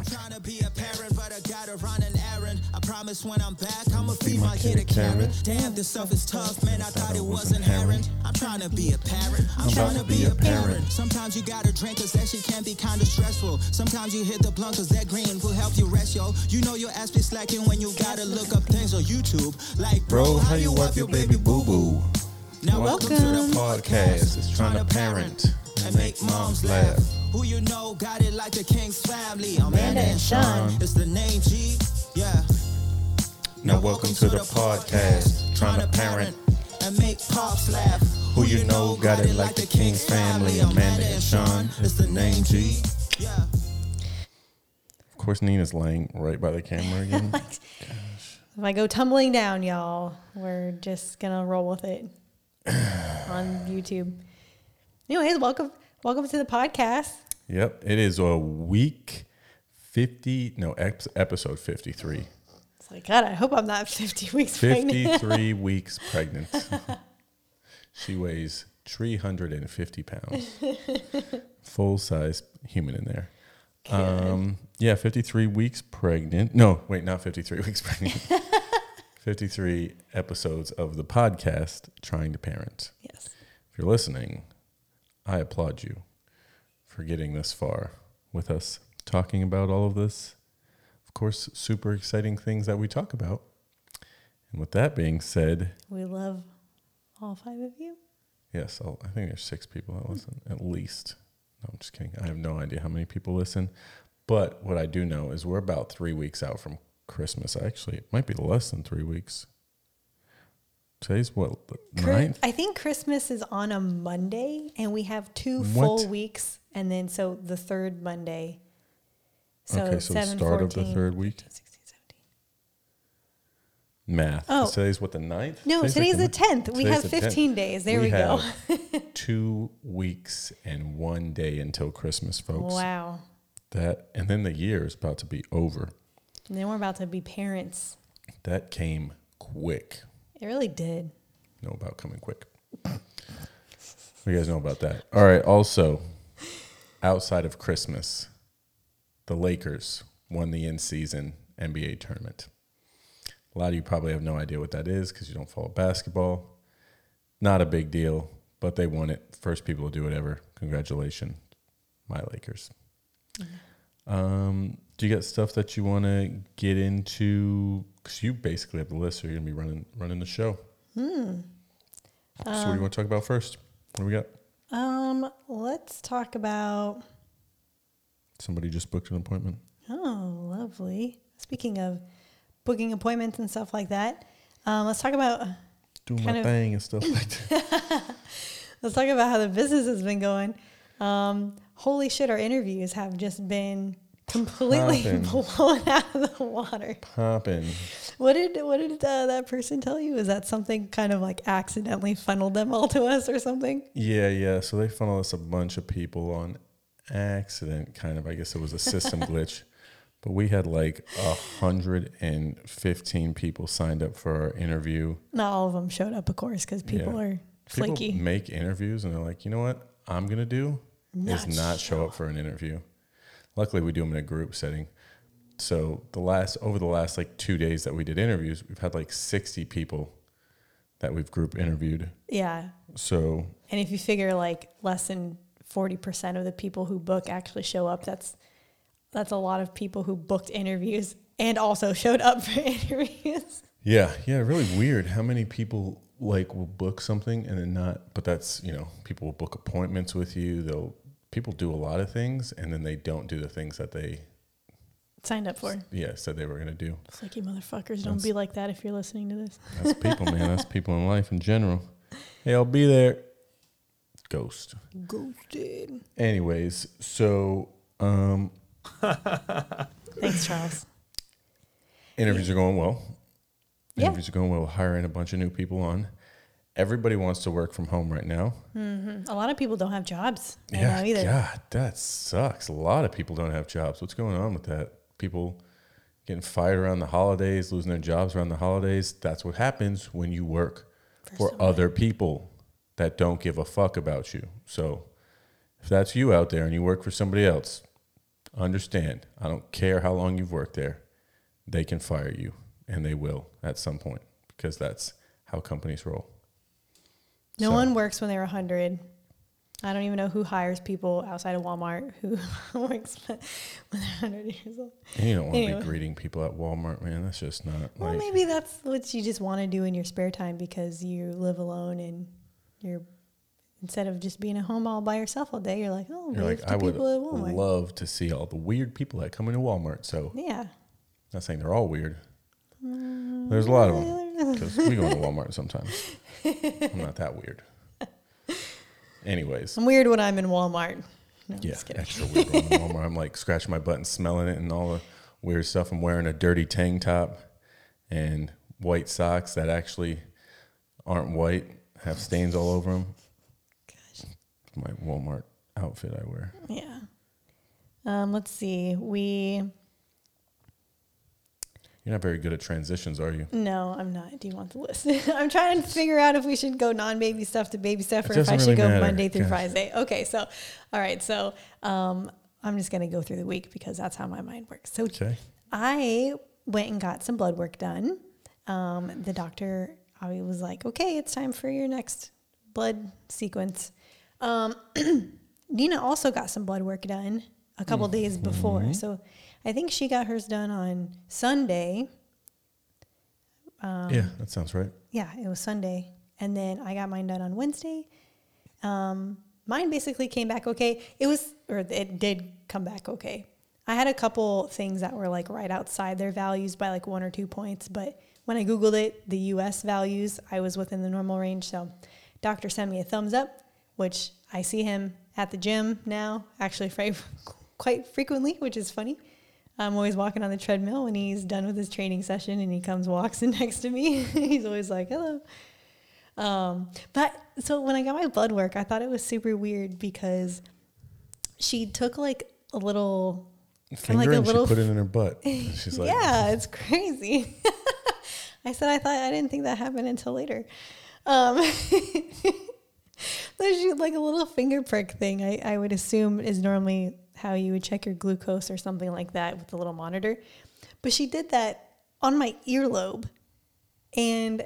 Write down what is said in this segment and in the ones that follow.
I'm trying to be a parent, but I gotta run an errand. I promise when I'm back, I'ma feed my kid a carrot. Damn, this stuff is tough, man. I thought it was inherent. I'm trying to be a parent. I'm trying to be a parent. Sometimes you gotta drink, cause that shit can be kinda stressful. Sometimes you hit the blunt, cause that green will help you rest, yo. You know your ass be slacking when you gotta look up things on YouTube. Like, Bro, how you wipe your baby boo boo? Now Welcome to the podcast. It's trying to parent and make moms laugh. Who you know got it like the King's family. Amanda and Sean. It's the name G. Yeah. Now, welcome to the podcast. Trying to parent. and make pops laugh. Who you know got it like the King's family. Amanda and Sean. It's the name G. Yeah. Of course, Nina's laying right by the camera again. If I go tumbling down, y'all, we're just gonna roll with it on YouTube. Anyways, welcome, welcome to the podcast. yep, it is a week 50, no, episode 53. It's like God, I hope I'm not 50 weeks pregnant. 53 weeks pregnant. she weighs 350 pounds. Full size human in there. Um, yeah, 53 weeks pregnant. No, wait, not 53 weeks pregnant. 53 episodes of the podcast, Trying to Parent. Yes. If you're listening, I applaud you for getting this far with us talking about all of this. Of course, super exciting things that we talk about. And with that being said, We love all five of you. yes, I'll, I think there's six people that listen at least. No, I'm just kidding. I have no idea how many people listen. But what I do know is we're about three weeks out from Christmas. Actually, it might be less than three weeks. Today's what? Ninth? I think Christmas is on a Monday, and we have two What? full weeks, and then so the third Monday. So okay, so the 7, start of the 14, third week. 16, 17. Math. Oh. Today's what the ninth? No, today's the 10th. We today's have the 10th. 15 days. There we, go. have two weeks and one day until Christmas, folks. Wow. That and then the year is about to be over. And then we're about to be parents. That came quick. It really did. Know about coming quick. You guys know about that? All right. Also, outside of Christmas, the Lakers won the in-season NBA tournament. A lot of you probably have no idea what that is because you don't follow basketball. Not a big deal, but they won it. First people to do it ever. Congratulations, my Lakers. Um, do you got stuff that you want to get into? Because you basically have the list, so you're gonna be running running the show. So, what do you want to talk about first? What do we got? Um, let's talk about. Somebody just booked an appointment. Oh, lovely. Speaking of booking appointments and stuff like that, um, let's talk about Doing my of- thing and stuff like that. let's talk about how the business has been going. Um, holy shit, our interviews have just been completely Poppin'. blown out of the water. Popping. What did what did uh, that person tell you? Is that something kind of like accidentally funneled them all to us or something? Yeah, yeah. So they funneled us a bunch of people on accident, kind of. I guess it was a system glitch. But we had like a hundred and fifteen people signed up for our interview. Not all of them showed up, of course, because people Yeah. are People flaky. make interviews and they're like, you know what? I'm gonna do is Not not show up for an interview. Luckily, we do them in a group setting. So the last over the last like two days that we did interviews, we've had like sixty people that we've group interviewed. yeah, So and if you figure like less than forty percent of the people who book actually show up, that's that's a lot of people who booked interviews and also showed up for interviews. Yeah, yeah, really weird how many people like will book something and then not. But that's you know, people will book appointments with you. They'll people do a lot of things and then they don't do the things that they Signed up for. yeah said they were gonna do. It's like you motherfuckers, don't That's- be like that if you're listening to this. That's people, man. That's people in life in general. Hey, I'll be there. Ghost. Ghosted. Anyways, so um, Thanks, Charles. interviews are going well. Yeah. Interviews are going well. Hiring a bunch of new people on. Everybody wants to work from home right now. Mm-hmm. A lot of people don't have jobs right yeah, now either. God, that sucks. A lot of people don't have jobs. What's going on with that? People getting fired around the holidays, losing their jobs around the holidays. That's what happens when you work for, other people that don't give a fuck about you. So if that's you out there and you work for somebody else, understand. I don't care how long you've worked there. They can fire you, and they will at some point because that's how companies roll. No So- one works when they're 100. I don't even know who hires people outside of Walmart who works when they're 100 years old. And you don't want to Anyway. be greeting people at Walmart, man. That's just not Well, like. maybe that's what you just want to do in your spare time because you live alone and you're instead of just being at home all by yourself all day, you're like, oh, You're like, I would people at Walmart. love to see all the weird people that come into Walmart. So, yeah. not saying they're all weird. Mm, there's a lot of them because we go to Walmart sometimes. I'm not that weird. Anyways, I'm weird when I'm in Walmart. No, I'm yeah, just extra weird when I'm in Walmart. I'm like scratching my butt and smelling it and all the weird stuff. I'm wearing a dirty tank top and white socks that actually aren't white, have stains all over them. My Walmart outfit I wear. Yeah. Um, let's see. We You're not very good at transitions, are you? no, I'm not. Do you want the list? I'm trying to figure out if we should go non-baby stuff to baby stuff, or if I should really go matter. Monday through Gosh. Friday. Okay, so all right, so um, I'm just gonna go through the week because that's how my mind works. So Okay. I went and got some blood work done. Um, the doctor I was like, okay, it's time for your next blood sequence. Um, Nina also got some blood work done a couple days before. So I think she got hers done on Sunday. Um, yeah, that sounds right. Yeah, it was Sunday. And then I got mine done on Wednesday. Um, mine basically came back okay. It was, or it did come back okay. I had a couple things that were like right outside their values by like one or two points, but when I Googled it, the US values, I was within the normal range. So, doctor sent me a thumbs up, which I see him at the gym now, actually quite frequently, which is funny. I'm always walking on the treadmill when he's done with his training session and he comes walks in next to me. he's always like, hello. Um, but so when I got my blood work, I thought it was super weird because she took like a little, Finger like a and little she put it in her butt. She's like, yeah, it's crazy. I said I thought I didn't think that happened until later. Um, there's like a little finger prick thing. I, I would assume is normally how you would check your glucose or something like that with the little monitor. But she did that on my earlobe, and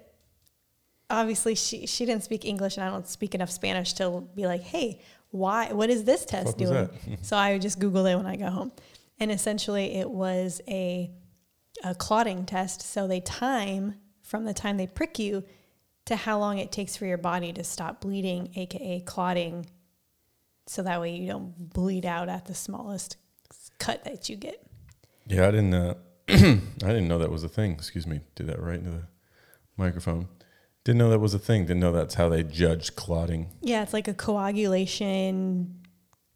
obviously she she didn't speak English, and I don't speak enough Spanish to be like, hey, why? What is this test doing? so I would just google it when I got home, and essentially it was a a clotting test. So they time from the time they prick you to how long it takes for your body to stop bleeding, aka clotting, so that way you don't bleed out at the smallest cut that you get. Yeah, I didn't. Uh, I didn't know that was a thing. Excuse me. Did that right into the microphone. Didn't know that was a thing. Didn't know that's how they judged clotting. Yeah, it's like a coagulation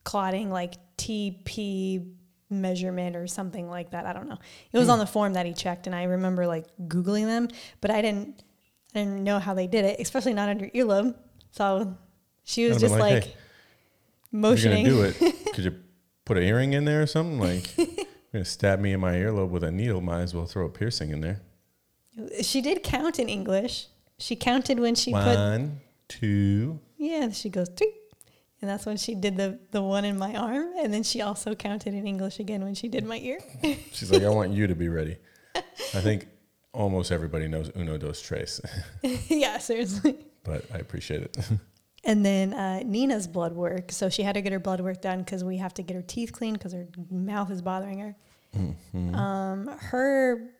clotting, like TP measurement or something like that. I don't know. It was on the form that he checked, and I remember like googling them, but I didn't. I didn't know how they did it, especially not under earlobe. So she was just like, like, "Hey, motioning. You're gonna do it. Could you put an earring in there or something? Like, you're gonna stab me in my earlobe with a needle. Might as well throw a piercing in there. She did count in English. She counted when she put One, two. yeah. She goes three, and that's when she did the the one in my arm, and then she also counted in English again when she did my ear. She's like, I want you to be ready. I think almost everybody knows uno dos tres, yeah, seriously. but I appreciate it. And then uh, Nina's blood work. So she had to get her blood work done because we have to get her teeth cleaned because her mouth is bothering her. Um, her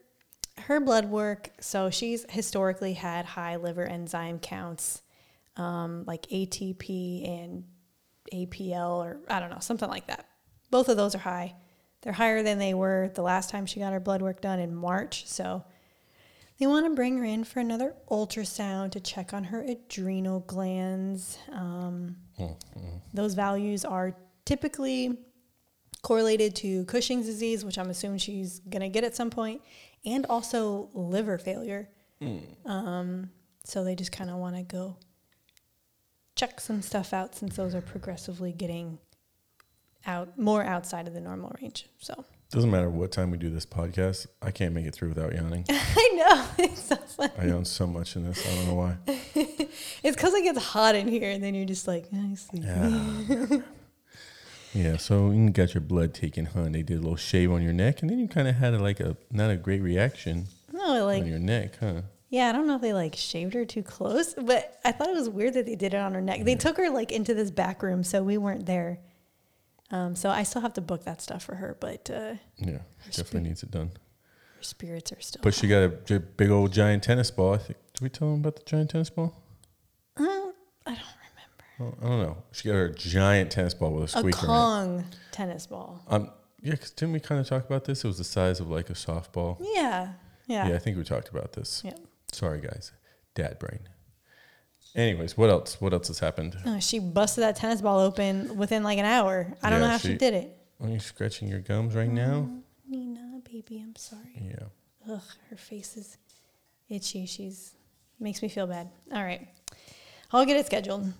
her blood work. So she's historically had high liver enzyme counts, um, like ATP and APL, or I don't know, something like that. Both of those are high. They're higher than they were the last time she got her blood work done in March. So they want to bring her in for another ultrasound to check on her adrenal glands. Um, those values are typically correlated to Cushing's disease, which I'm assuming she's going to get at some point, and also liver failure. Um, so they just kind of want to go check some stuff out since those are progressively getting out more outside of the normal range. So Doesn't matter what time we do this podcast. I can't make it through without yawning. I know it's so funny. I yawn so much in this. I don't know why. It's because it gets hot in here, and then you're just like, I sleep. Yeah. Yeah, so you got your blood taken, huh? They did a little shave on your neck, and then you kind of had a, like a not a great reaction No, like on your neck, huh? Yeah, I don't know if they like shaved her too close, but I thought it was weird that they did it on her neck. They took her like into this back room, so we weren't there. Um, so I still have to book that stuff for her, but uh, Yeah, definitely needs it done. her spirits are still. But she got a big old giant tennis ball. I think. Did we tell them about the giant tennis ball? Uh, I don't remember. Well, I don't know. She got her giant tennis ball with a squeaker in it. A Kong tennis ball. Um, yeah, 'cause didn't we kind of talk about this? It was the size of like a softball. Yeah, yeah, Yeah, I think we talked about this. yeah. Sorry, guys. Dad brain. Anyways, what else? What else has happened? Oh, she busted that tennis ball open within like an hour. I don't Yeah, know how she, she- did it. Are you scratching your gums right now? Mm, Nina, baby, I'm sorry. Yeah. Ugh, her face is itchy. She's makes me feel bad. All right, I'll get it scheduled.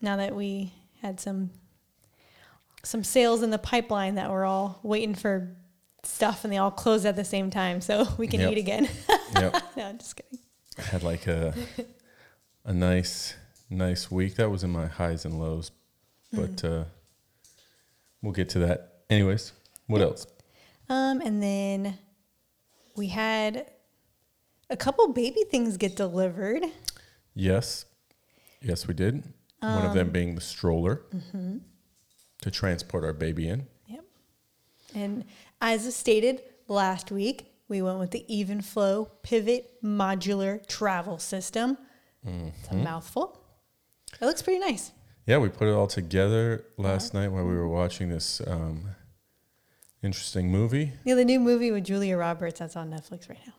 Now that we had some some sales in the pipeline that we're all waiting for stuff, and they all closed at the same time, so we can Yep. eat again. Yep. no, I'm just kidding. I had like a a nice nice week. That was in my highs and lows, but uh, we'll get to that. Anyways, what else? Um, and then we had a couple baby things get delivered. Yes, yes, we did. One of them being the stroller to transport our baby in. Yep. And as stated last week, we went with the Evenflo Pivot Modular Travel System. It's a mouthful. It looks pretty nice. Yeah, we put it all together last night while we were watching this um, interesting movie. Yeah, the new movie with Julia Roberts that's on Netflix right now.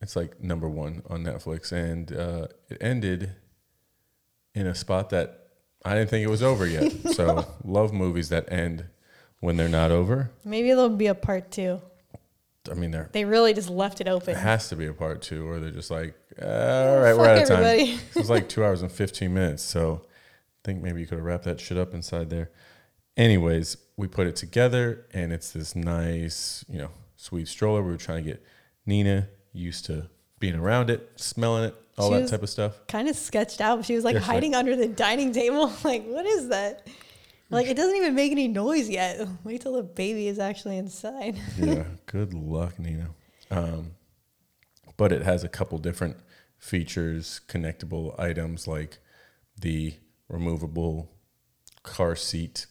It's like number one on Netflix, and uh, it ended in a spot that I didn't think it was over yet. so, love movies that end when they're not over. Maybe there'll be a part two. I mean, there They really just left it open. It has to be a part two, or they're just like, all right, we're out of time. everybody. it was like two hours and 15 minutes. So, I think maybe you could have wrapped that shit up inside there. Anyways, we put it together, and it's this nice, you know, sweet stroller. We were trying to get Nina used to being around it, smelling it, all She that was- type of stuff. Kind of sketched out. She was like Yeah, hiding under the dining table. Like, what is that? Like, it doesn't even make any noise yet. Wait till the baby is actually inside. yeah, good luck, Nina. Um, but it has a couple different features, connectable items like the removable car seat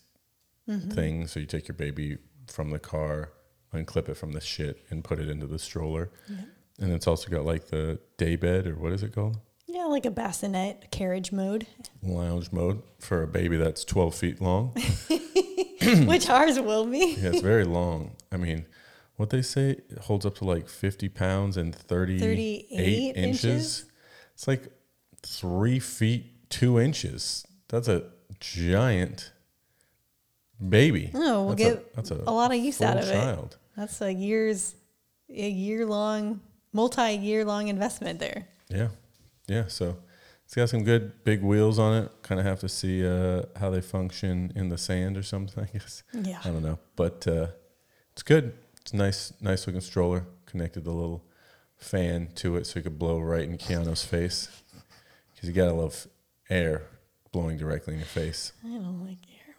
mm-hmm. thing. So you take your baby from the car, unclip it from the shit, and put it into the stroller. And it's also got like the day bed, or what is it called? Yeah, like a bassinet carriage mode, Lounge mode for a baby that's 12 feet long. which ours will be. Yeah, it's very long. I mean, what they say it holds up to like 50 pounds and 38, 38 inches. inches? It's like three feet, two inches. That's a giant baby. Oh, we'll that's get a, that's a, a lot of use out of it. child. That's a years, a year long, multi year long investment there. Yeah. Yeah. So it's got some good big wheels on it. Kind of have to see uh, how they function in the sand or something, I guess. Yeah. I don't know, but uh, it's good. It's a nice, nice looking stroller. Connected the little fan to it so you could blow right in Keanu's face because you gotta love air blowing directly in your face. I don't like air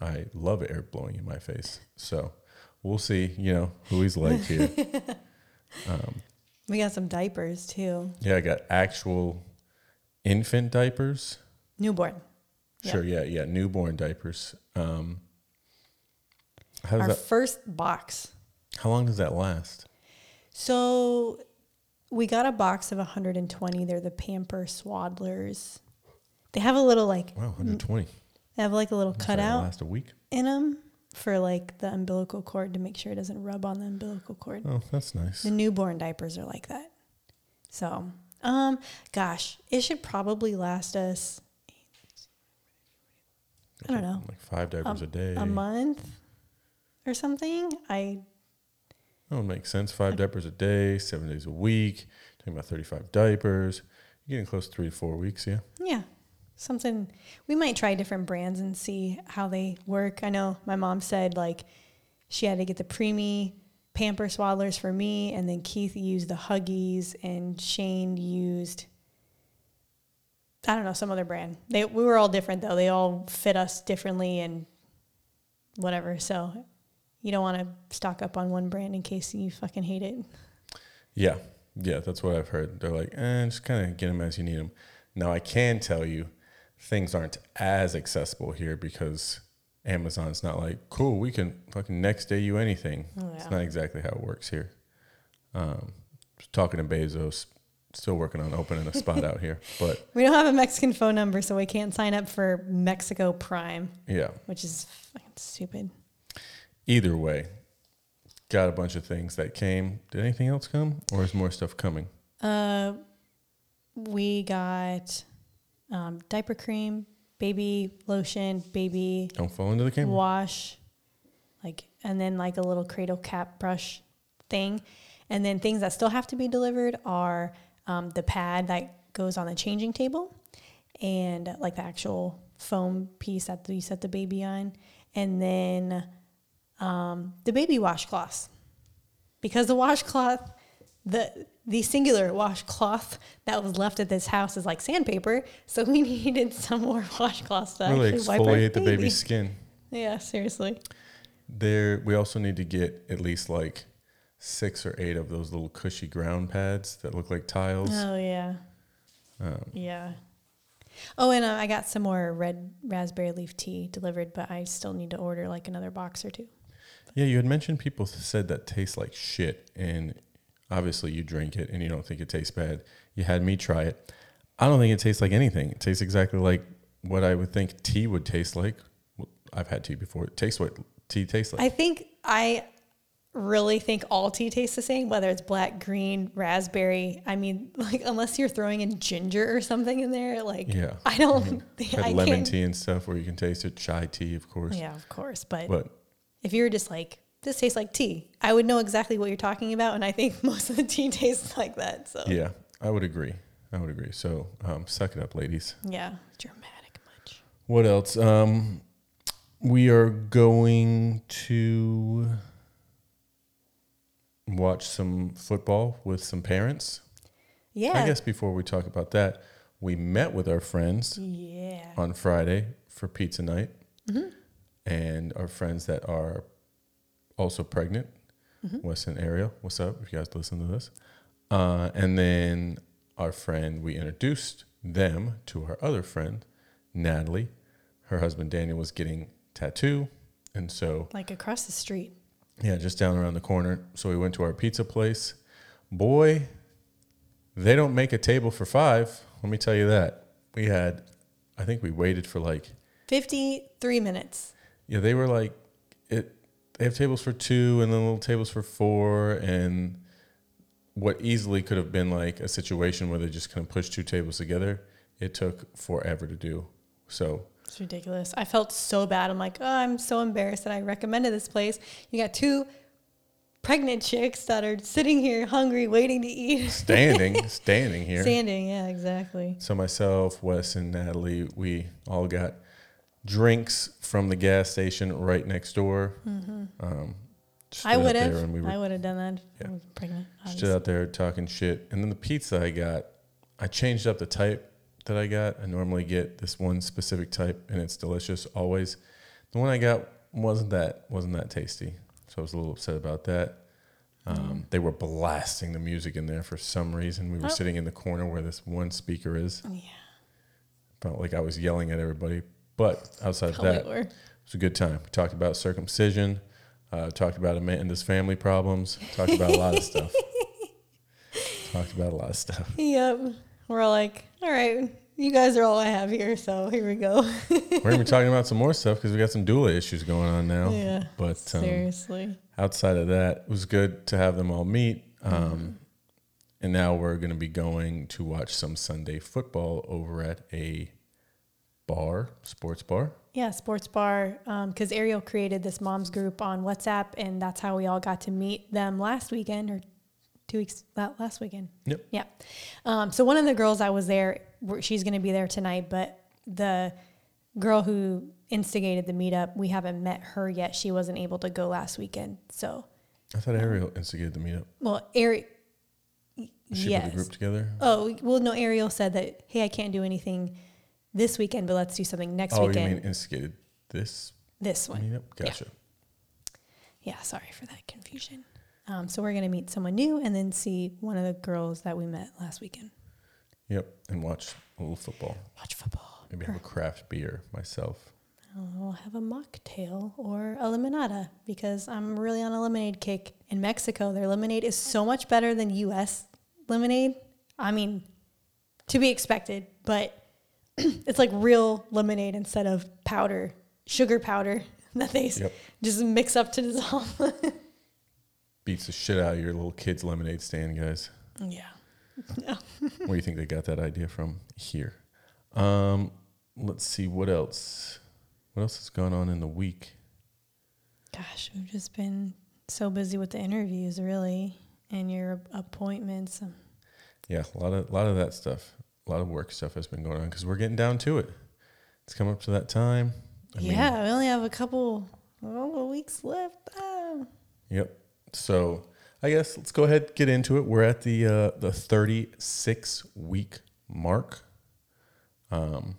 in my face. I love air blowing in my face. So we'll see. You know who he's like here. We got some diapers too. yeah, I got actual infant diapers. Newborn. Sure. Yeah. Yeah. Newborn diapers. Um, Our that? first box. How long does that last? So we got a box of 120. They're the Pamper Swaddlers. They have a little like Wow, 120. they have like a little Does that cutout Last a week. in them for like the umbilical cord to make sure it doesn't rub on the umbilical cord. Oh, that's nice. The newborn diapers are like that. So, um, gosh, it should probably last us I don't know. Like five diapers a day. a month or something. I That would make sense. Five diapers a day, seven days a week. Talking about 35 diapers. You're getting close to three to four weeks, yeah? yeah, something we might try different brands and see how they work. I know my mom said like she had to get the preemie pamper swaddlers for me and then Keith used the Huggies and Shane used I don't know some other brand. They we were all different though. They all fit us differently and whatever. So you don't want to stock up on one brand in case you fucking hate it. Yeah, yeah, that's what I've heard. They're like, eh, just kind of get them as you need them. Now I can tell you, things aren't as accessible here because Amazon's not like, cool, we can fucking next day you anything. Oh, It's not exactly how it works here. Um, talking to Bezos, still working on opening a spot out here, but We don't have a Mexican phone number, so we can't sign up for Mexico Prime, yeah. which is fucking stupid. Either way, got a bunch of things that came. Did anything else come, or is more stuff coming? Uh, we got um, diaper cream, baby lotion, baby Don't fall into the camera. wash, like, and then like a little cradle cap brush thing. And then things that still have to be delivered are um, the pad that goes on the changing table and like the actual foam piece that you set the baby on. And then um, the baby washcloths. Because the washcloth, the the singular washcloth that was left at this house is like sandpaper, so we needed some more washcloths to Really actually wipe our exfoliate the baby. baby's skin. Yeah, seriously. There, we also need to get at least like six or eight of those little cushy ground pads that look like tiles. Oh yeah, Um, yeah. Oh, and uh, I got some more red raspberry leaf tea delivered, but I still need to order like another box or two. Yeah, you had mentioned people said that tastes like shit, and obviously you drink it and you don't think it tastes bad. You had me try it. I don't think it tastes like anything. It tastes exactly like what I would think tea would taste like. Well, I've had tea before. It tastes what tea tastes like. I think I really think all tea tastes the same, whether it's black, green, raspberry. I mean, like unless you're throwing in ginger or something in there, like Yeah. I don't. think mm-hmm. Had I lemon can't- tea and stuff where you can taste it. Chai tea, of course. Yeah, of course. But, But if you were just like, this tastes like tea, I would know exactly what you're talking about, and I think most of the tea tastes like that. So yeah, I would agree. I would agree. So um, suck it up, ladies. yeah, dramatic much. What else? Um, we are going to watch some football with some parents. Yeah. I guess before we talk about that, we met with our friends Yeah. on Friday for pizza night, Mm-hmm. And our friends that are also pregnant, Mm-hmm. Wes and Ariel. What's up? If you guys listen to this, uh, and then our friend, we introduced them to our other friend, Natalie. Her husband Daniel was getting tattoo, and so Like across the street. yeah, just down around the corner. So we went to our pizza place. Boy, they don't make a table for five. Let me tell you that. We had, I think we waited for like, 53 minutes. Yeah, they were like, it. They have tables for two and then little tables for four, and what easily could have been like a situation where they just kind of push two tables together. It took forever to do. So It's ridiculous. I felt so bad. I'm like, oh, I'm so embarrassed that I recommended this place. You got two pregnant chicks that are sitting here hungry, waiting to eat. standing, standing here. Standing, yeah, exactly. So myself, Wes, and Natalie, we all got drinks from the gas station right next door. Um, Mm-hmm. stood I would have. we were I would have done that Yeah. I was pregnant. stood out there talking shit. And then the pizza I got, I changed up the type that I got. I normally get this one specific type, and it's delicious always. The one I got wasn't that wasn't that tasty, so I was a little upset about that. Um, They were blasting the music in there for some reason. We were Oh. sitting in the corner where this one speaker is. Yeah, Felt like I was yelling at everybody. But outside of that, were. it was a good time. We talked about circumcision, uh, talked about Amanda's family problems, talked about a lot of stuff. talked about a lot of stuff. Yep. We're like, all right, you guys are all I have here, so here we go. We're gonna be talking about some more stuff because we got some doula issues going on now. yeah. But um, Seriously. outside of that, it was good to have them all meet. Um, Mm-hmm. And now we're going to be going to watch some Sunday football over at a bar, sports bar. Yeah, sports bar. Because Ariel created this moms group on WhatsApp, and that's how we all got to meet them last weekend or two weeks la- last weekend. Yep. Yeah. Um, so one of the girls that was there, she's going to be there tonight, but the girl who instigated the meetup, we haven't met her yet. She wasn't able to go last weekend. So, I thought Ariel instigated the meetup. well, Ariel. She yes. put the group together. Oh, well, no, Ariel said that, hey, I can't do anything this weekend, but let's do something next oh, weekend. you mean instigated this? This one. Yep, Yeah. gotcha. Yeah, sorry for that confusion. Um, so we're gonna meet someone new and then see one of the girls that we met last weekend. Yep, and watch a little football. Watch football. Maybe have a craft beer myself. I'll have a mocktail or a limonada because I'm really on a lemonade kick. In Mexico, their lemonade is so much better than U.S. lemonade. I mean, to be expected, but it's like real lemonade instead of powder, sugar powder that they Yep. just mix up to dissolve. Beats the shit out of your little kid's lemonade stand, guys. yeah. Where do you think they got that idea from? Here. Um, let's see what else. What else has gone on in the week? Gosh, we've just been so busy with the interviews, really, and your appointments. Yeah, a lot of a lot of that stuff. A lot of work stuff has been going on because we're getting down to it. It's come up to that time. I mean, yeah, we only have a couple oh, weeks left. Oh. Yep. So I guess let's go ahead get into it. We're at the uh, the 36 week mark. Um,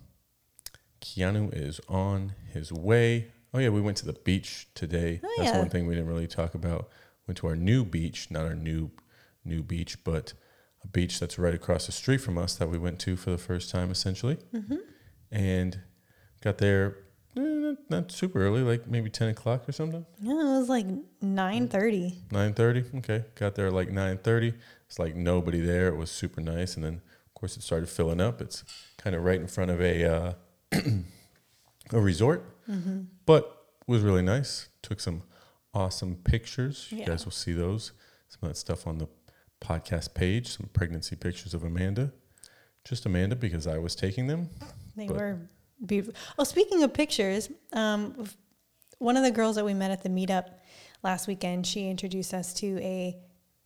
Keanu is on his way. Oh yeah, we went to the beach today. Oh, That's yeah. one thing we didn't really talk about. Went to our new beach, not our new new beach, but a beach that's right across the street from us that we went to for the first time, essentially. Mm-hmm. And got there eh, not, not super early, like maybe 10 o'clock or something. Yeah, it was like nine thirty. Nine thirty. Okay, got there like nine thirty. It's like nobody there. It was super nice, and then of course it started filling up. It's kind of right in front of a uh, a resort, but was really nice. Took some awesome pictures. You Yeah. guys will see those. Some of that stuff on the podcast page. Some pregnancy pictures of Amanda. Just Amanda because I was taking them. They But- were beautiful. Oh, speaking of pictures, um, one of the girls that we met at the meetup last weekend, she introduced us to a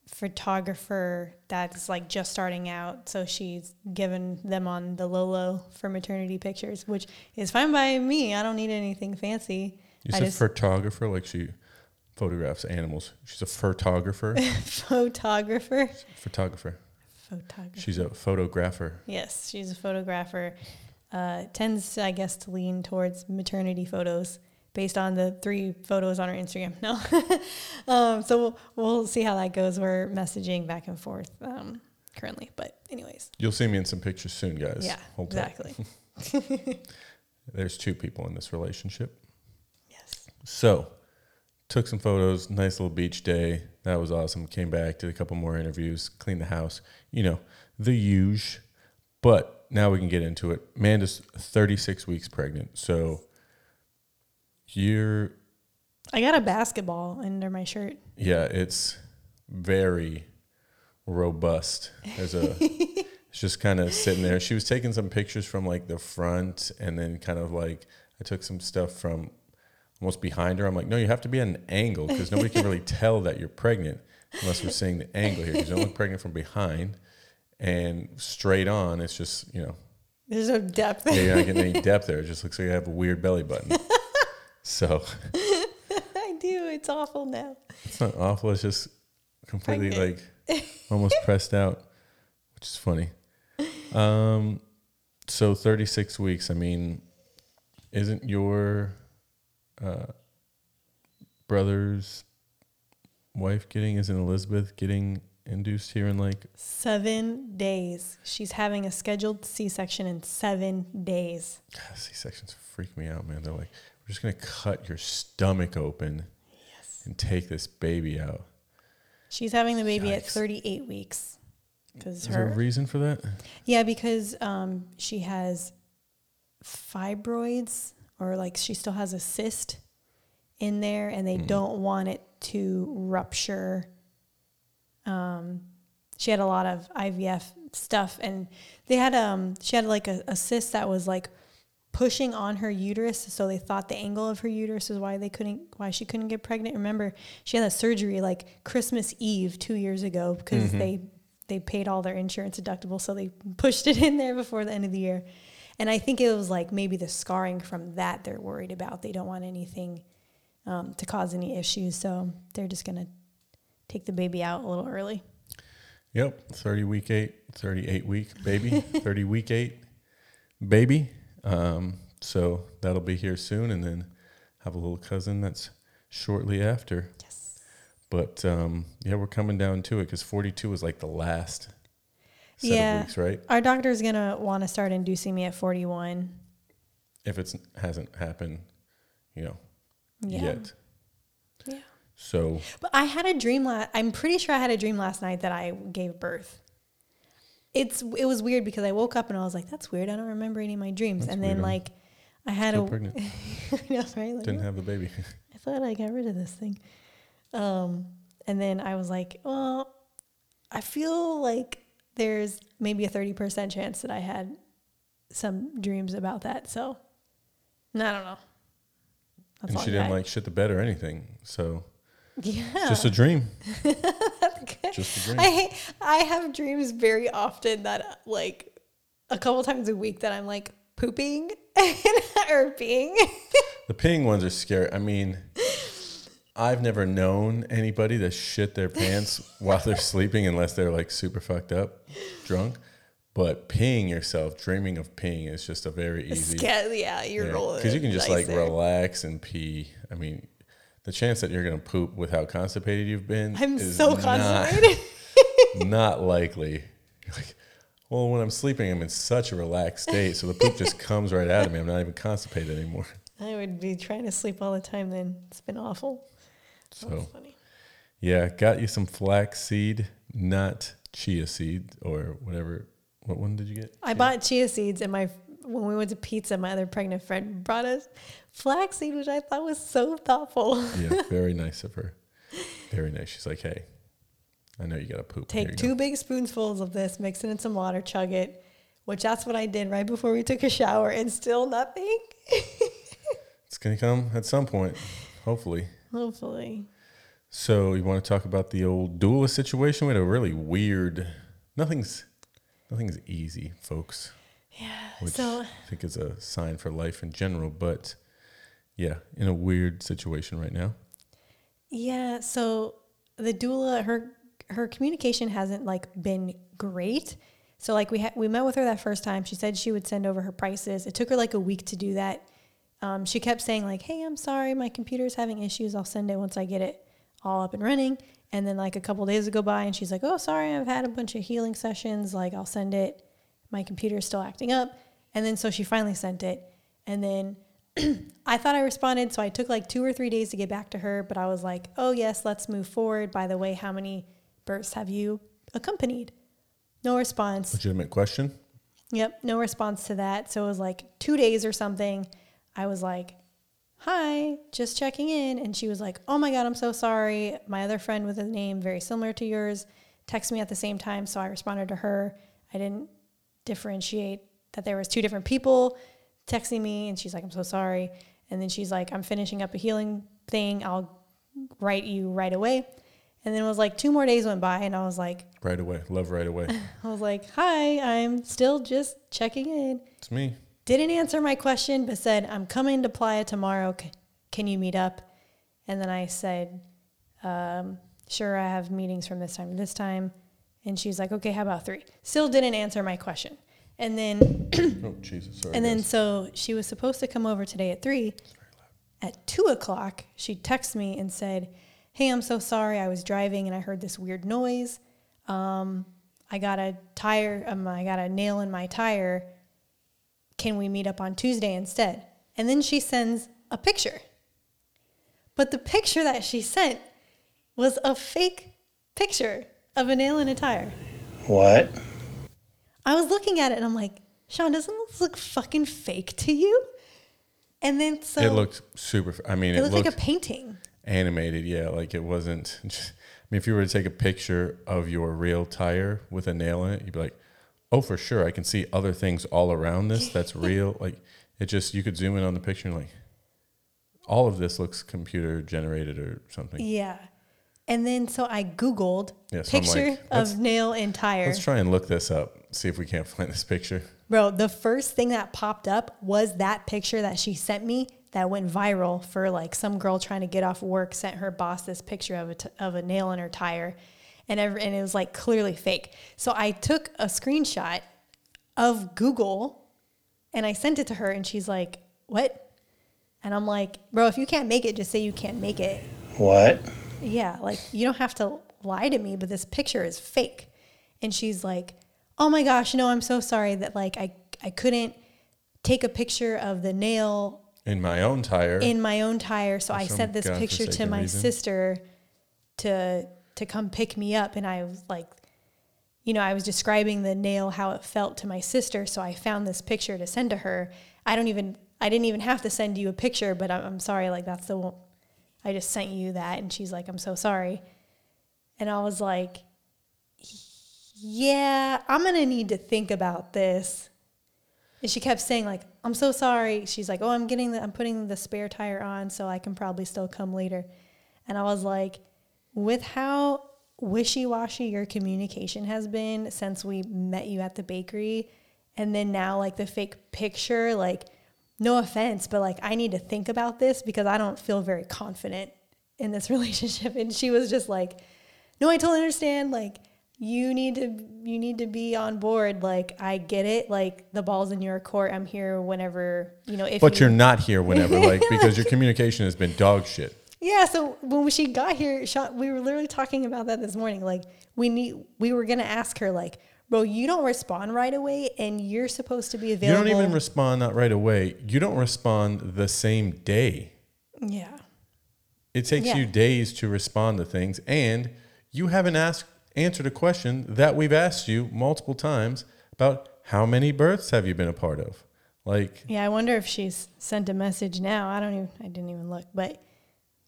photographer that's like just starting out. So she's given them on the Lolo for maternity pictures, which is fine by me. I don't need anything fancy. You I said photographer, like she photographs animals. She's a photographer. photographer. photographer. Photographer. She's a photographer. Yes, she's a photographer. Uh, tends, I guess, to lean towards maternity photos based on the three photos on her Instagram. No, um, so we'll, we'll see how that goes. We're messaging back and forth um, currently, but anyways, You'll see me in some pictures soon, guys. yeah, Hold exactly. There's two people in this relationship. Yes, So, took some photos. Nice little beach day. That was awesome. Came back, did a couple more interviews, cleaned the house. You know, the huge. But now we can get into it. Amanda's 36 weeks pregnant. So, you're, I got a basketball under my shirt. yeah, it's very robust. There's a, it's just kind of sitting there. She was taking some pictures from like the front and then kind of like, I took some stuff from almost behind her. I'm like, no, you have to be at an angle because nobody can really tell that you're pregnant unless we're seeing the angle here. Because you don't look pregnant from behind and straight on. It's just, you know, There's no depth. yeah, you're not getting any depth there. It just looks like you have a weird belly button. So I do. It's awful now. it's not awful. It's just completely Pregnant. like almost pressed out, which is funny. Um, so 36 weeks. I mean, isn't your uh, brother's wife getting? Isn't Elizabeth getting induced here in like? Seven days. She's having a scheduled C-section in seven days. C sections freak me out, man. They're like, we're just gonna cut your stomach open Yes. and take this baby out. She's having the baby at 38 weeks. Is there a reason for that? yeah, because um, she has fibroids, or like she still has a cyst in there, and they don't want it to rupture. Um, she had a lot of IVF stuff, and they had um, she had like a, a cyst that was like pushing on her uterus so they thought the angle of her uterus is why they couldn't why she couldn't get pregnant. Remember she had that surgery like christmas eve two years ago because they they paid all their insurance deductible so they pushed it in there before the end of the year and i think it was like maybe the scarring from that they're worried about they don't want anything um, to cause any issues so they're just gonna take the baby out a little early Yep, 30 week eight, 38 week baby, 30 week eight baby. Um, so that'll be here soon. And then have a little cousin that's shortly after. Yes. But um, yeah, we're coming down to it because 42 is like the last Yeah. weeks, right? Our doctor's gonna want to start inducing me at 41. If it hasn't happened, you know, Yeah. yet. Yeah. So But I had a dream last. I'm pretty sure I had a dream last night that I gave birth. It's it was weird because I woke up and I was like, "That's weird. I don't remember any of my dreams." That's and then weird. Like, I had still a pregnant. I know, right? Like, Didn't have the baby. I thought I got rid of this thing. Um, and then I was like, well, I feel like there's maybe a 30% chance that I had some dreams about that. So, I don't know. That's and she didn't like shit the bed or anything. So Yeah. just a dream. Just a dream. I I have dreams very often that like a couple times a week that I'm like pooping or peeing. The peeing ones are scary. I mean, I've never known anybody to shit their pants while they're sleeping unless they're like super fucked up, drunk. But peeing yourself, dreaming of peeing is just a very easy. Sca- yeah, you're rolling. Because you can just like there. relax and pee. I mean, the chance that you're gonna poop with how constipated you've been I'm so not- constipated. not likely. You're like, well, when I'm sleeping, I'm in such a relaxed state, so the poop just comes right out of me. I'm not even constipated anymore. I would be trying to sleep all the time then. It's been awful. So That's funny. yeah, got you some flax seed, not chia seed or whatever. What one did you get? I bought chia seeds and my when we went to pizza, my other pregnant friend brought us flaxseed, which I thought was so thoughtful. Yeah, very nice of her. Very nice. She's like, hey, I know you got to poop. Take two go." big spoonfuls of this, mix it in some water, chug it. Which that's what I did right before we took a shower, and still nothing. It's gonna come at some point, hopefully. Hopefully, So you want to talk about the old doula situation? We had a really weird. Nothing's, nothing's easy, folks. yeah. which so I think is a sign for life in general. But yeah, in a weird situation right now. Yeah, so the doula her her communication hasn't like been great. So like we ha- we met with her that first time. She said she would send over her prices. It took her like a week to do that. Um, she kept saying like, "Hey, I'm sorry, my computer's having issues. I'll send it once I get it all up and running." And then like a couple days go by, and she's like, "Oh, sorry, I've had a bunch of healing sessions. Like, I'll send it. My computer's still acting up." And then so she finally sent it, and then I thought I responded, so I took like two or three days to get back to her, but I was like, oh, yes, let's move forward. By the way, how many births have you accompanied? No response. Legitimate question. Yep, no response to that. So it was like two days or something. I was like, hi, just checking in. And she was like, oh my God, I'm so sorry. My other friend with a name very similar to yours texted me at the same time. So I responded to her. I didn't differentiate that there was two different people texting me. And she's like, I'm so sorry. And then she's like, I'm finishing up a healing thing. I'll write you right away. And then it was like two more days went by and I was like, Right away. Love right away. I was like, hi, I'm still just checking in. It's me. Didn't answer my question, but said, I'm coming to Playa tomorrow. Can you meet up? And then I said, um, sure, I have meetings from this time to this time. And she's like, okay, how about three? Still didn't answer my question. And then, Oh Jesus. Sorry. and then guys. so she was supposed to come over today at three. At two o'clock, she texted me and said, Hey, I'm so sorry. I was driving and I heard this weird noise. Um, I got a tire, um, I got a nail in my tire. Can we meet up on Tuesday instead? And then she sends a picture. But the picture that she sent was a fake picture of a nail in a tire. What? I was looking at it and I'm like, Sean, doesn't this look fucking fake to you? And then so it looked super. I mean, it it, looked looked like a painting. animated. Yeah, like it wasn't. Just, I mean, if you were to take a picture of your real tire with a nail in it, you'd be like, "Oh, for sure, I can see other things all around this. That's real." like it just you could zoom in on the picture and like, all of this looks computer generated or something. Yeah. And then so I Googled Yeah, so I'm picture like, let's- of nail and tire. Let's try and look this up. See if we can't find this picture. Bro, the first thing that popped up was that picture that she sent me that went viral for like some girl trying to get off work sent her boss this picture of a, t- of a nail in her tire and every, and it was like clearly fake. So I took a screenshot of Google and I sent it to her and she's like, "What?" And I'm like, bro, if you can't make it, just say you can't make it. What? Yeah, like you don't have to lie to me, but this picture is fake. And she's like, "Oh my gosh, no, I'm so sorry that like I I couldn't take a picture of the nail In my own tire. in my own tire, so I sent this picture to my reason. sister to to come pick me up and I was like you know, I was describing the nail how it felt to my sister, so I found this picture to send to her. I don't even I didn't even have to send you a picture, but I'm, I'm sorry like that's the one I just sent you that and she's like I'm so sorry. And I was like yeah, I'm going to need to think about this. And she kept saying like, "I'm so sorry." She's like, "Oh, I'm getting the I'm putting the spare tire on so I can probably still come later." And I was like, with how wishy-washy your communication has been since we met you at the bakery and then now like the fake picture, like no offense, but like I need to think about this because I don't feel very confident in this relationship. And she was just like, "No, I totally understand. Like you need to you need to be on board. Like I get it. Like the ball's in your court. I'm here whenever you know if but you, you're not here whenever, like, because your communication has been dog shit. Yeah. So when she got here, we were literally talking about that this morning. Like we need we were gonna ask her like, bro, you don't respond right away, and you're supposed to be available. You don't even respond not right away. You don't respond the same day. yeah. It takes Yeah. you days to respond to things, and you haven't asked answered a question that we've asked you multiple times about how many births have you been a part of? Like, Yeah, I wonder if she's sent a message now. I don't even I didn't even look, but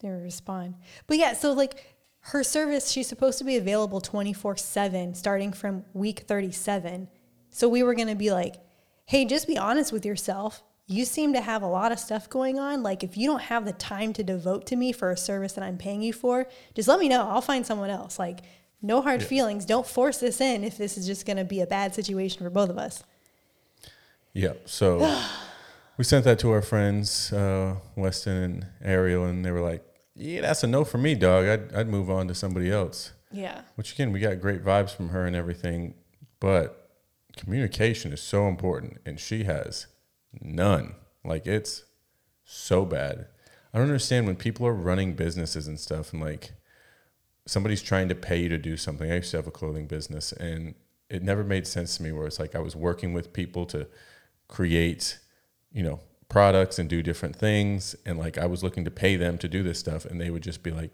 didn't respond. But yeah, so like her service, she's supposed to be available 24/7 starting from week 37. So we were going to be like, "Hey, just be honest with yourself. You seem to have a lot of stuff going on. Like if you don't have the time to devote to me for a service that I'm paying you for, just let me know. I'll find someone else. Like no hard feelings. Don't force this in if this is just going to be a bad situation for both of us." yeah. So we sent that to our friends, uh, Weston and Ariel, and they were like, "Yeah, that's a no for me, dog. I'd I'd move on to somebody else." Yeah. Which again, we got great vibes from her and everything, but communication is so important, and she has none. Like it's so bad. I don't understand when people are running businesses and stuff, and like somebody's trying to pay you to do something. I used to have a clothing business, and it never made sense to me. Where it's like I was working with people to create, you know, products and do different things, and like I was looking to pay them to do this stuff, and they would just be like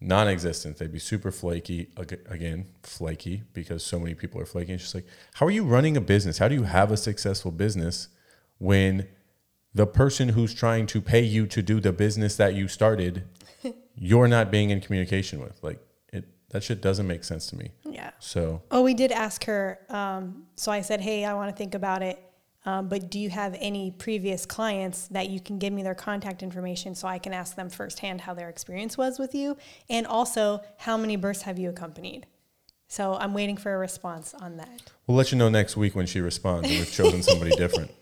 non-existent. They'd be super flaky again, flaky because so many people are flaky. It's just like, how are you running a business? How do you have a successful business when the person who's trying to pay you to do the business that you started, you're not being in communication with? Like it, that shit doesn't make sense to me. Yeah. So Oh, we did ask her. Um, so I said, hey, I want to think about it. Um, but do you have any previous clients that you can give me their contact information so I can ask them firsthand how their experience was with you? And also, how many births have you accompanied? So I'm waiting for a response on that. we'll let you know next week when she responds and we've chosen somebody different.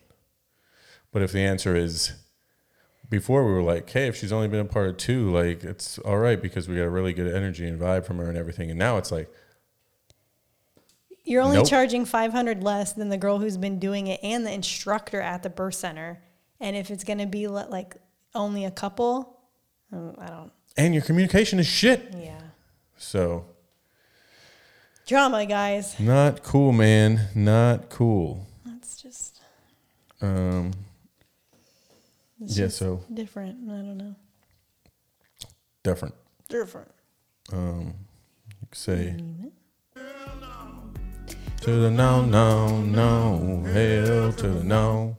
But if the answer is before we were like, hey, if she's only been a part of two, like it's all right because we got a really good energy and vibe from her and everything. And now it's like, You're only Nope. charging 500 less than the girl who's been doing it and the instructor at the birth center. And if it's going to be li- like only a couple, um, I don't, and your communication is shit. yeah. So Drama, guys. not cool, man. Not cool. That's just. Um, yeah. just So different. I don't know. different. Different. Um, you could say to the no, no, no, hell to the no,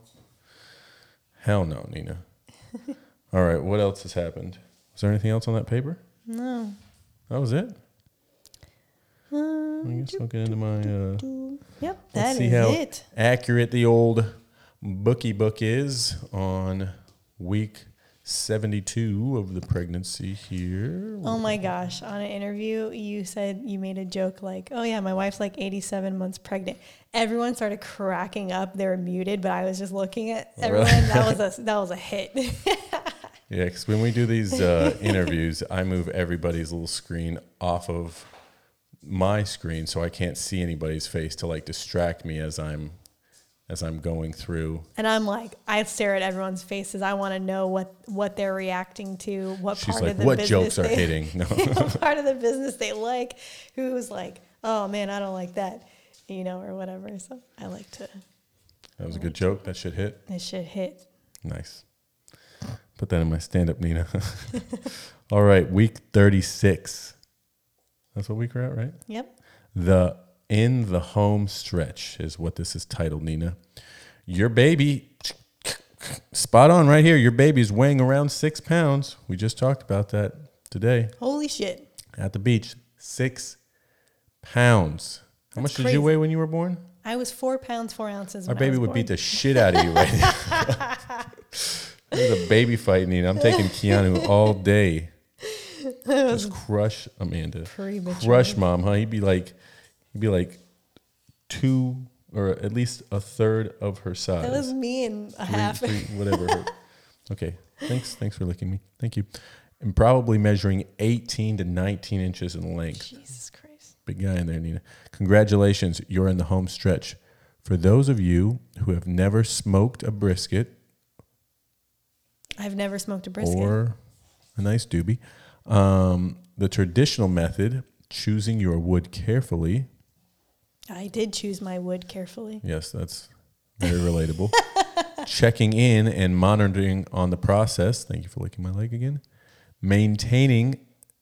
hell no, Nina. All right. What else has happened? Was there anything else on that paper? No. That was it. I guess I'll get into my. Uh, Yep, that see is how it. accurate the old bookie book is on week 72 of the pregnancy here. Oh my gosh! On an interview, you said you made a joke like, "Oh yeah, my wife's like 87 months pregnant." Everyone started cracking up. They were muted, but I was just looking at everyone. that was a that was a hit. Yeah, because when we do these uh, interviews, I move everybody's little screen off of my screen so I can't see anybody's face to like distract me as I'm as I'm going through. And I'm like, I stare at everyone's faces. I want to know what what they're reacting to, what She's part like, of the "What business jokes are they, hitting?" No. part of the business they like. Who's like, oh man, I don't like that, you know, or whatever. So I like to. That was a good joke. That should hit. It should hit. Nice. Put that in my stand up, Nina. All right, week 36. That's what week we're at, right? Yep. The in the home stretch is what this is titled, Nina. Your baby, spot on right here. Your baby's weighing around six pounds. We just talked about that today Holy shit. at the beach. Six pounds. How much That's did you weigh when you were born? I was four pounds four ounces. Our baby would born. beat the shit out of you right now. There's a baby fight, Nina. I'm taking Keanu all day. Just crush Amanda. Premature. Crush mom, huh? He'd be like, he'd be like two or at least a third of her size. That was me and a Three- half. three- whatever. her- okay. Thanks. Thanks for licking me. Thank you. And probably measuring 18 to 19 inches in length. Jesus Christ. Big guy in there, Nina. Congratulations, you're in the home stretch. For those of you who have never smoked a brisket I've never smoked a brisket. or a nice doobie, um, the traditional method, choosing your wood carefully. I did choose my wood carefully. Yes, that's very relatable. Checking in and monitoring on the process. Thank you for licking my leg again. Maintaining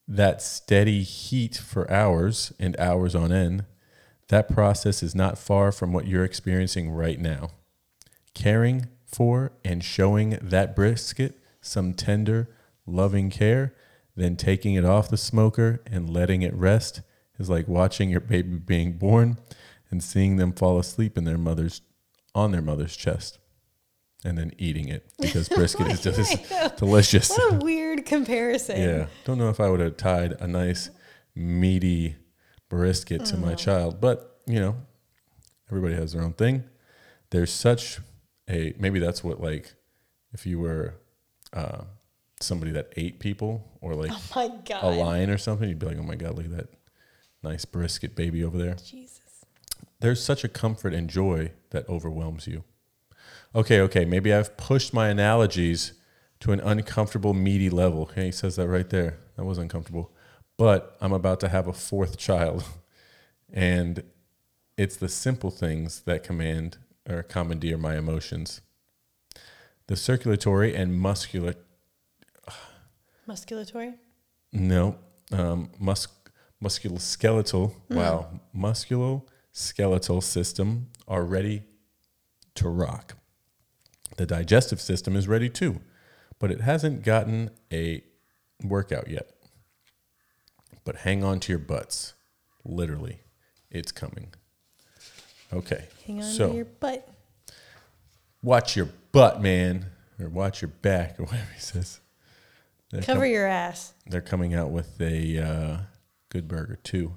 that steady heat for hours and hours on end. That process is not far from what you're experiencing right now. Caring for and showing that brisket some tender, loving care, then taking it off the smoker and letting it rest is like watching your baby being born and seeing them fall asleep in their mother's on their mother's chest and then eating it because brisket is just delicious. What a weird comparison. Yeah. Don't know if I would have tied a nice meaty brisket to my child, but you know, everybody has their own thing. There's such a maybe that's what like if you were uh, somebody that ate people or like Oh my God. a lion or something, you'd be like, oh my god, look at that nice brisket baby over there. Jesus. There's such a comfort and joy that overwhelms you. Okay, okay, maybe I've pushed my analogies to an uncomfortable, meaty level. Okay, he says that right there. That was uncomfortable. But I'm about to have a fourth child. And it's the simple things that command or commandeer my emotions. The circulatory and muscular Musculatory? No, um, mus- musculoskeletal. Wow, musculoskeletal system are ready to rock. The digestive system is ready too, but it hasn't gotten a workout yet. But hang on to your butts, literally, it's coming. Okay, Hang on so to your butt. watch your butt, man, or watch your back, or whatever he says. They're Cover com- your ass. they're coming out with a uh, Good Burger 2,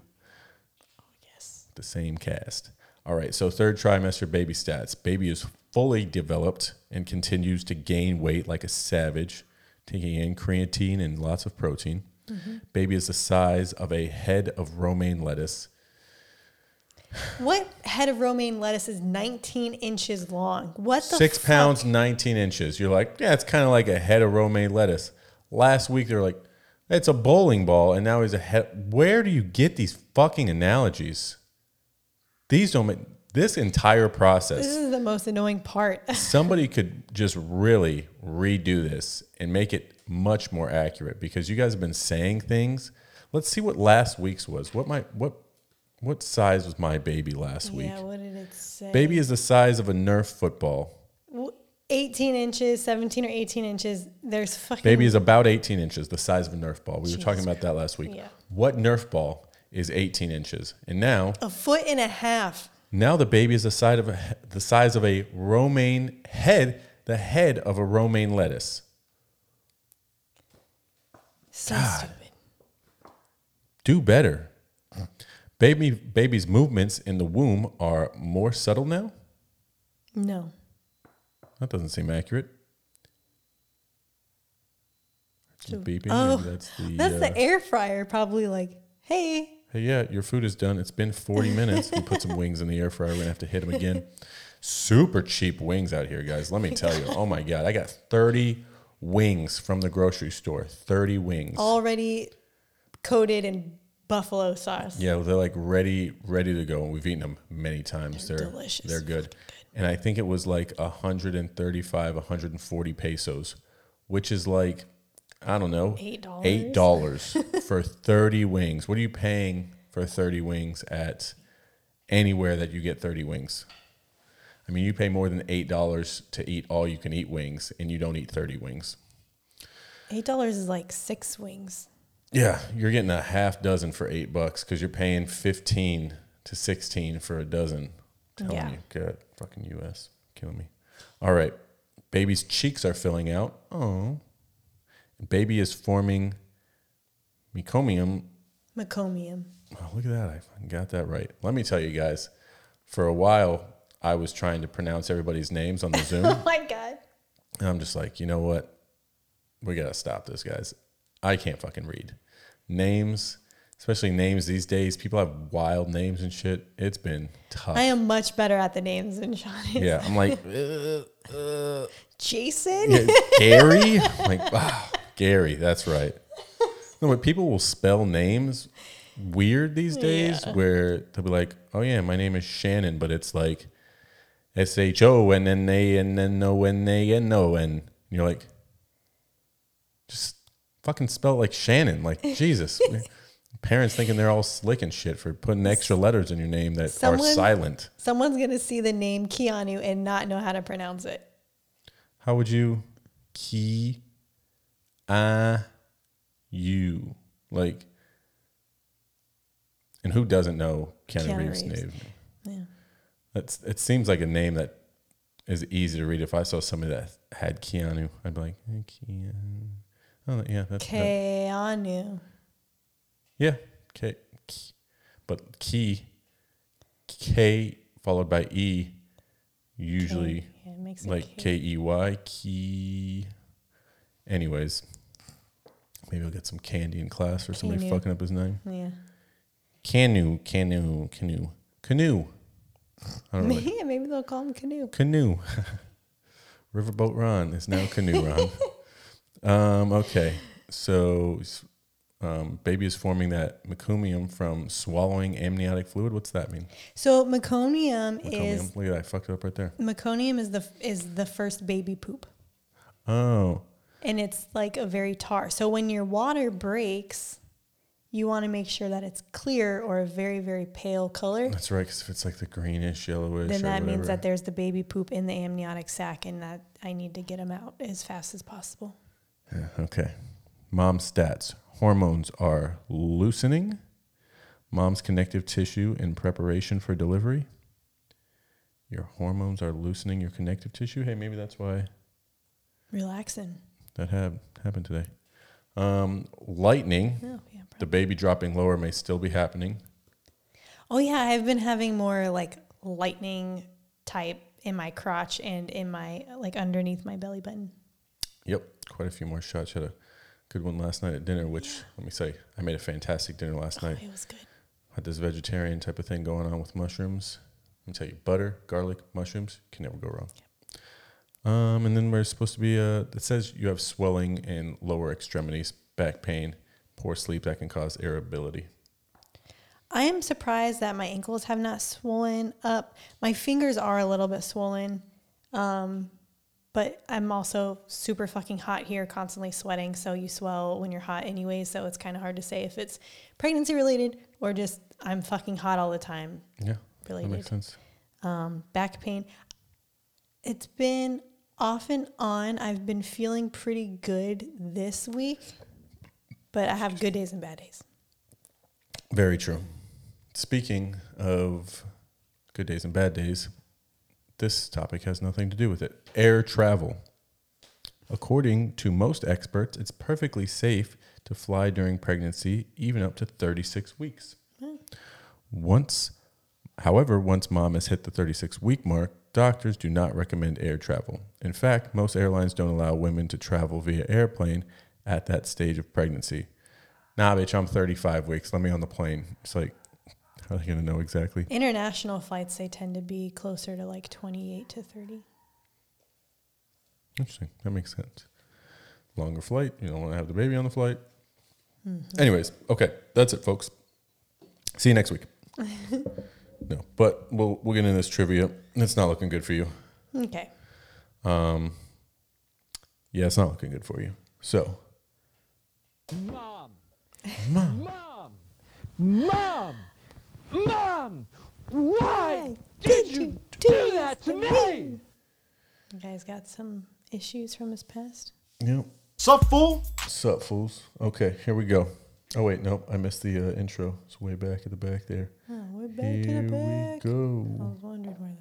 Yes. the same cast. All right, so third trimester baby stats. Baby is fully developed and continues to gain weight like a savage, taking in creatine and lots of protein. Mm-hmm. Baby is the size of a head of romaine lettuce. What head of romaine lettuce is 19 inches long? What the Six fuck? pounds, 19 inches. You're like, yeah, it's kind of like a head of romaine lettuce. Last week, they were like, it's a bowling ball, and now he's a head. Where do you get these fucking analogies? These don't make this entire process. This is the most annoying part. Somebody could just really redo this and make it much more accurate because you guys have been saying things. Let's see what last week's was. What my what what size was my baby last week? yeah, what did it say? Baby is the size of a Nerf football. W- 18 inches, 17 or 18 inches. There's fucking. Baby is about 18 inches, the size of a Nerf ball. We were talking about that last week. Yeah. What Nerf ball is 18 inches? And now, a foot and a half. now the baby is the size of a, the size of a romaine head, the head of a romaine lettuce. So God. stupid. Do better. Baby, baby's movements in the womb are more subtle now. No. That doesn't seem accurate. Beeping. oh, that's the. That's uh, the air fryer, probably like, hey, Hey, yeah, your food is done. It's been 40 minutes. We put some wings in the air fryer. We're going to have to hit them again. super cheap wings out here, guys. Let me tell you. Oh my god, I got 30 wings from the grocery store. 30 wings. Already coated in buffalo sauce. Yeah, they're like ready, ready to go, and we've eaten them many times. They're, They're delicious. They're good. And I think it was like 135, 140 pesos, which is like I don't know, $8? Eight dollars for 30 wings. What are you paying for 30 wings at anywhere that you get 30 wings? I mean, you pay more than eight dollars to eat all you can eat wings, and you don't eat 30 wings. Eight dollars is like six wings. Yeah, you're getting a half dozen for eight bucks because you're paying 15 to 16 for a dozen. Telling Yeah. you, God, fucking US, killing me. All right, baby's cheeks are filling out. Oh, baby is forming meconium. Meconium. Oh, look at that, I got that right. Let me tell you guys, for a while I was trying to pronounce everybody's names on the Zoom. Oh my god. And I'm just like, you know what? We gotta stop this, guys. I can't fucking read names, especially names these days. People have wild names and shit. It's been tough. I am much better at the names than Sean is. yeah, I'm like uh, uh, Jason. yeah, Gary. I'm like ah, Gary. That's right. No, but people will spell names weird these days, Yeah. where they'll be like, "Oh yeah, my name is Shannon," but it's like S H O N N A N N O N A N O N. And You're like, just fucking spell it like Shannon. Like Jesus. Parents thinking they're all slick and shit for putting extra letters in your name that are silent. Someone's gonna see the name Keanu and not know how to pronounce it. How would you key a you like? And who doesn't know Keanu, Keanu Reeves' Reeves. name? Yeah. That's it. Seems like a name that is easy to read. If I saw somebody that had Keanu, I'd be like, hey, Keanu. Oh yeah, that's that- Keanu. Yeah. K, K- but key K followed by E usually K. Yeah, it makes like K. E Y key. Anyways, maybe I'll get some candy in class for somebody Canoe. fucking up his name. Yeah. Canoe, canoe, canoe, canoe. I don't know. yeah, maybe they'll call him Canoe. Canoe. Riverboat Ron is now Canoe Ron. um, okay, so um, baby is forming that meconium from swallowing amniotic fluid. What's that mean? So meconium, Meconium. is Look at that, I fucked it up right there. meconium is the is the first baby poop. Oh, and it's like a very tar. So when your water breaks, you want to make sure that it's clear or a very very pale color. that's right. Because if it's like the greenish, yellowish, Then that means that there's the baby poop in the amniotic sac, and that I need to get them out as fast as possible. Yeah, okay. Mom stats. Hormones are loosening. Mom's connective tissue in preparation for delivery. Your hormones are loosening your connective tissue. Hey, maybe that's why Relaxing. that had happened today. Um, lightning. Oh yeah. The baby dropping lower may still be happening. Oh yeah, I've been having more like lightning type in my crotch and in my like underneath my belly button. Yep, quite a few more shots. Had a good one last night at dinner, which let me say, I made a fantastic dinner last night. It was good. had this vegetarian type of thing going on with mushrooms. Let me tell you, butter, garlic, mushrooms can never go wrong. Um, and then we're supposed to be. Uh, it says you have swelling in lower extremities, back pain, poor sleep that can cause irritability. I am surprised that my ankles have not swollen up. My fingers are a little bit swollen. Um, but I'm also super fucking hot here, constantly sweating. So you swell when you're hot anyway. So it's kind of hard to say if it's pregnancy related or just I'm fucking hot all the time. Yeah, that makes sense. Um, back pain. It's been off and on. I've been feeling pretty good this week, but I have good days and bad days. Very true. Speaking of good days and bad days, this topic has nothing to do with it. Air travel. According to most experts, it's perfectly safe to fly during pregnancy, even up to 36 weeks. Once, however, once mom has hit the 36 week mark, doctors do not recommend air travel. In fact, most airlines don't allow women to travel via airplane at that stage of pregnancy. Nah, bitch, I'm 35 weeks. Let me on the plane. It's like, How are they going to know exactly? International flights, they tend to be closer to like 28 to 30. Interesting. That makes sense. Longer flight. You don't want to have the baby on the flight. Anyways, okay, that's it, folks. See you next week. no, but we'll we'll get into this trivia. It's not looking good for you. Okay. Um, yeah, it's not looking good for you. So, Mom. Mom. Mom. Mom. Mom, why did you do that to me? You guys got some issues from his past? yep. Sup, fool? Sup, fools? Okay, here we go. Oh wait, nope, I missed the uh, intro. It's way back at the back there. Oh, we're back here the we back. I go. I was wondering where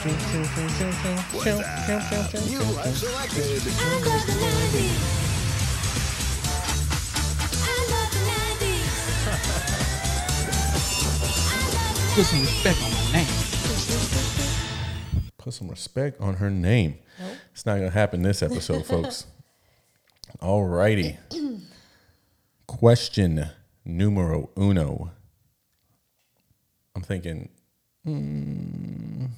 the I love the Put some respect on my name. Put some respect on her name. It's not gonna happen this episode, folks. Alrighty. Question numero uno. I'm thinking. Mm,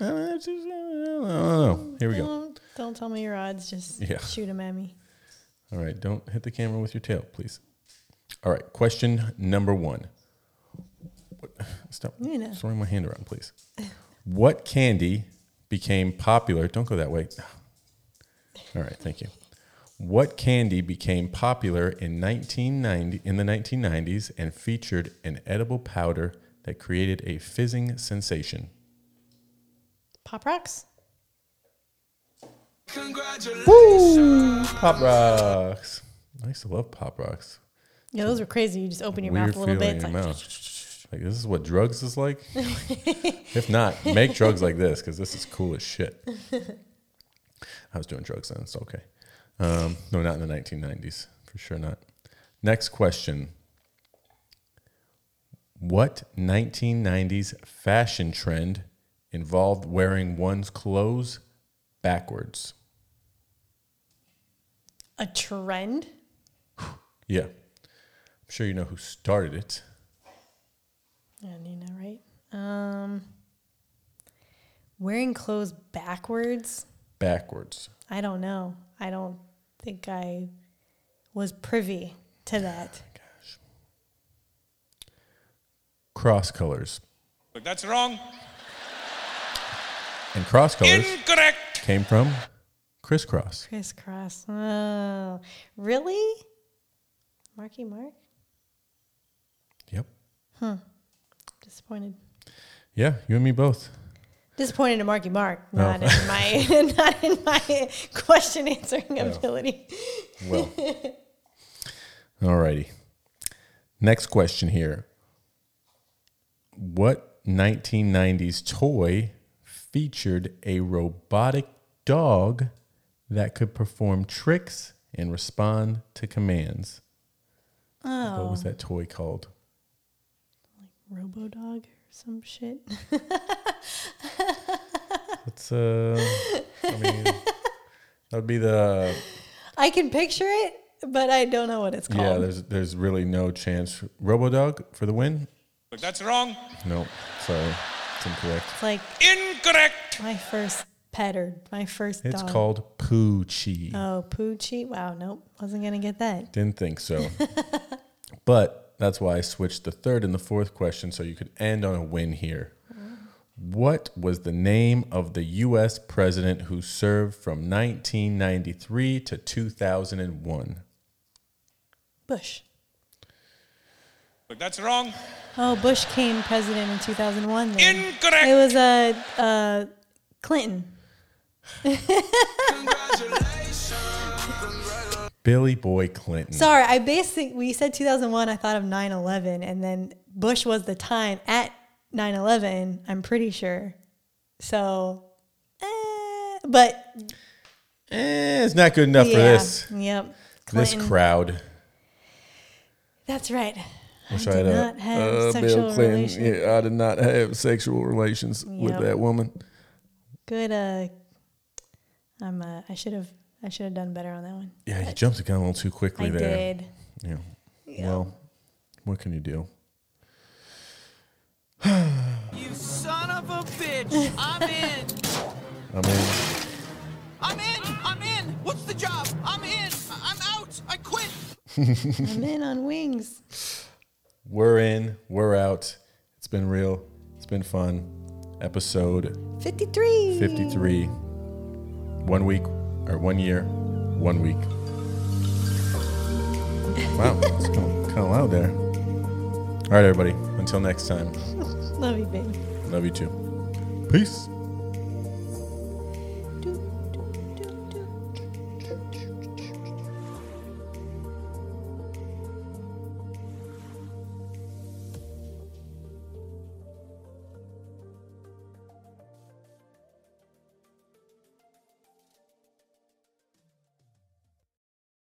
it's just- I don't know. Here we go. Don't, don't tell me your odds. Just Yeah. shoot them at me. All right, don't hit the camera with your tail, please. All right, question number one. Stop You know. throwing my hand around, please. What candy became popular? Don't go that way. All right, thank you. What candy became popular in 1990 in the 1990s and featured an edible powder that created a fizzing sensation? Pop rocks? Congratulations! Pop rocks. I used to love pop rocks. Yeah, those were crazy. You just open your Weird mouth a little bit. It's like. Like this is what drugs is like. if not, make drugs like this because this is cool as shit. I was doing drugs then. It's okay. Um, no, not in the 1990s. For sure not. Next question. What 1990s fashion trend involved wearing one's clothes backwards? a trend? Yeah. I'm sure you know who started it. Yeah, Nina, right? Um, wearing clothes backwards? Backwards. I don't know. I don't think I was privy to that. Gosh. Cross colors. Look, that's wrong. And cross colors Incorrect. came from Kris Kross. Crisscross. Oh, really? Marky Mark? Yep. Disappointed. Yeah, you and me both. Disappointed in Marky Mark, Oh. not in my not in my question answering ability. Well. Alrighty. Next question here. What 1990s toy featured a robotic dog that could perform tricks and respond to commands? Oh, What was oh. that toy called? Robodog or some shit. It's uh I mean that would be the I can picture it, but I don't know what it's called. Yeah, there's there's really no chance. Robo Dog for the win? Look, that's wrong. No, sorry, it's incorrect. It's like Incorrect. my first pet or my first It's dog. called Poochie. Oh, Poochie. Wow, nope. Wasn't gonna get that. Didn't think so, but that's why I switched the third and the fourth question so you could end on a win here. What was the name of the U.S. president who served from 1993 to 2001? Bush. Look, that's wrong. Oh, Bush came president in 2001. Then. Incorrect. It was uh, uh, Clinton. Billy Boy Clinton. Sorry, I basically we said 2001. I thought of 9/11, and then Bush was the time at 9/11. I'm pretty sure. So, eh, but Eh, it's not good enough for this. Yep. This crowd. That's right. Wish I I did had not have uh, sexual Bill Clinton. relations. Yeah, I did not have sexual relations with that woman. Good. Uh, I'm. Uh, I should have. I should have done better on that one. Yeah, but you jumped the gun a little too quickly I there. Did. Yeah. yeah. Well, what can you do? you son of a bitch! I'm in. I'm in. I'm in. I'm in. What's the job? I'm in. I'm out. I quit. I'm in on wings. We're in. We're out. It's been real. It's been fun. Episode 53. 53. One week or one year, one week. Wow, it's kind of loud there. All right, everybody. Until next time. Love you, baby. Love you too. Peace.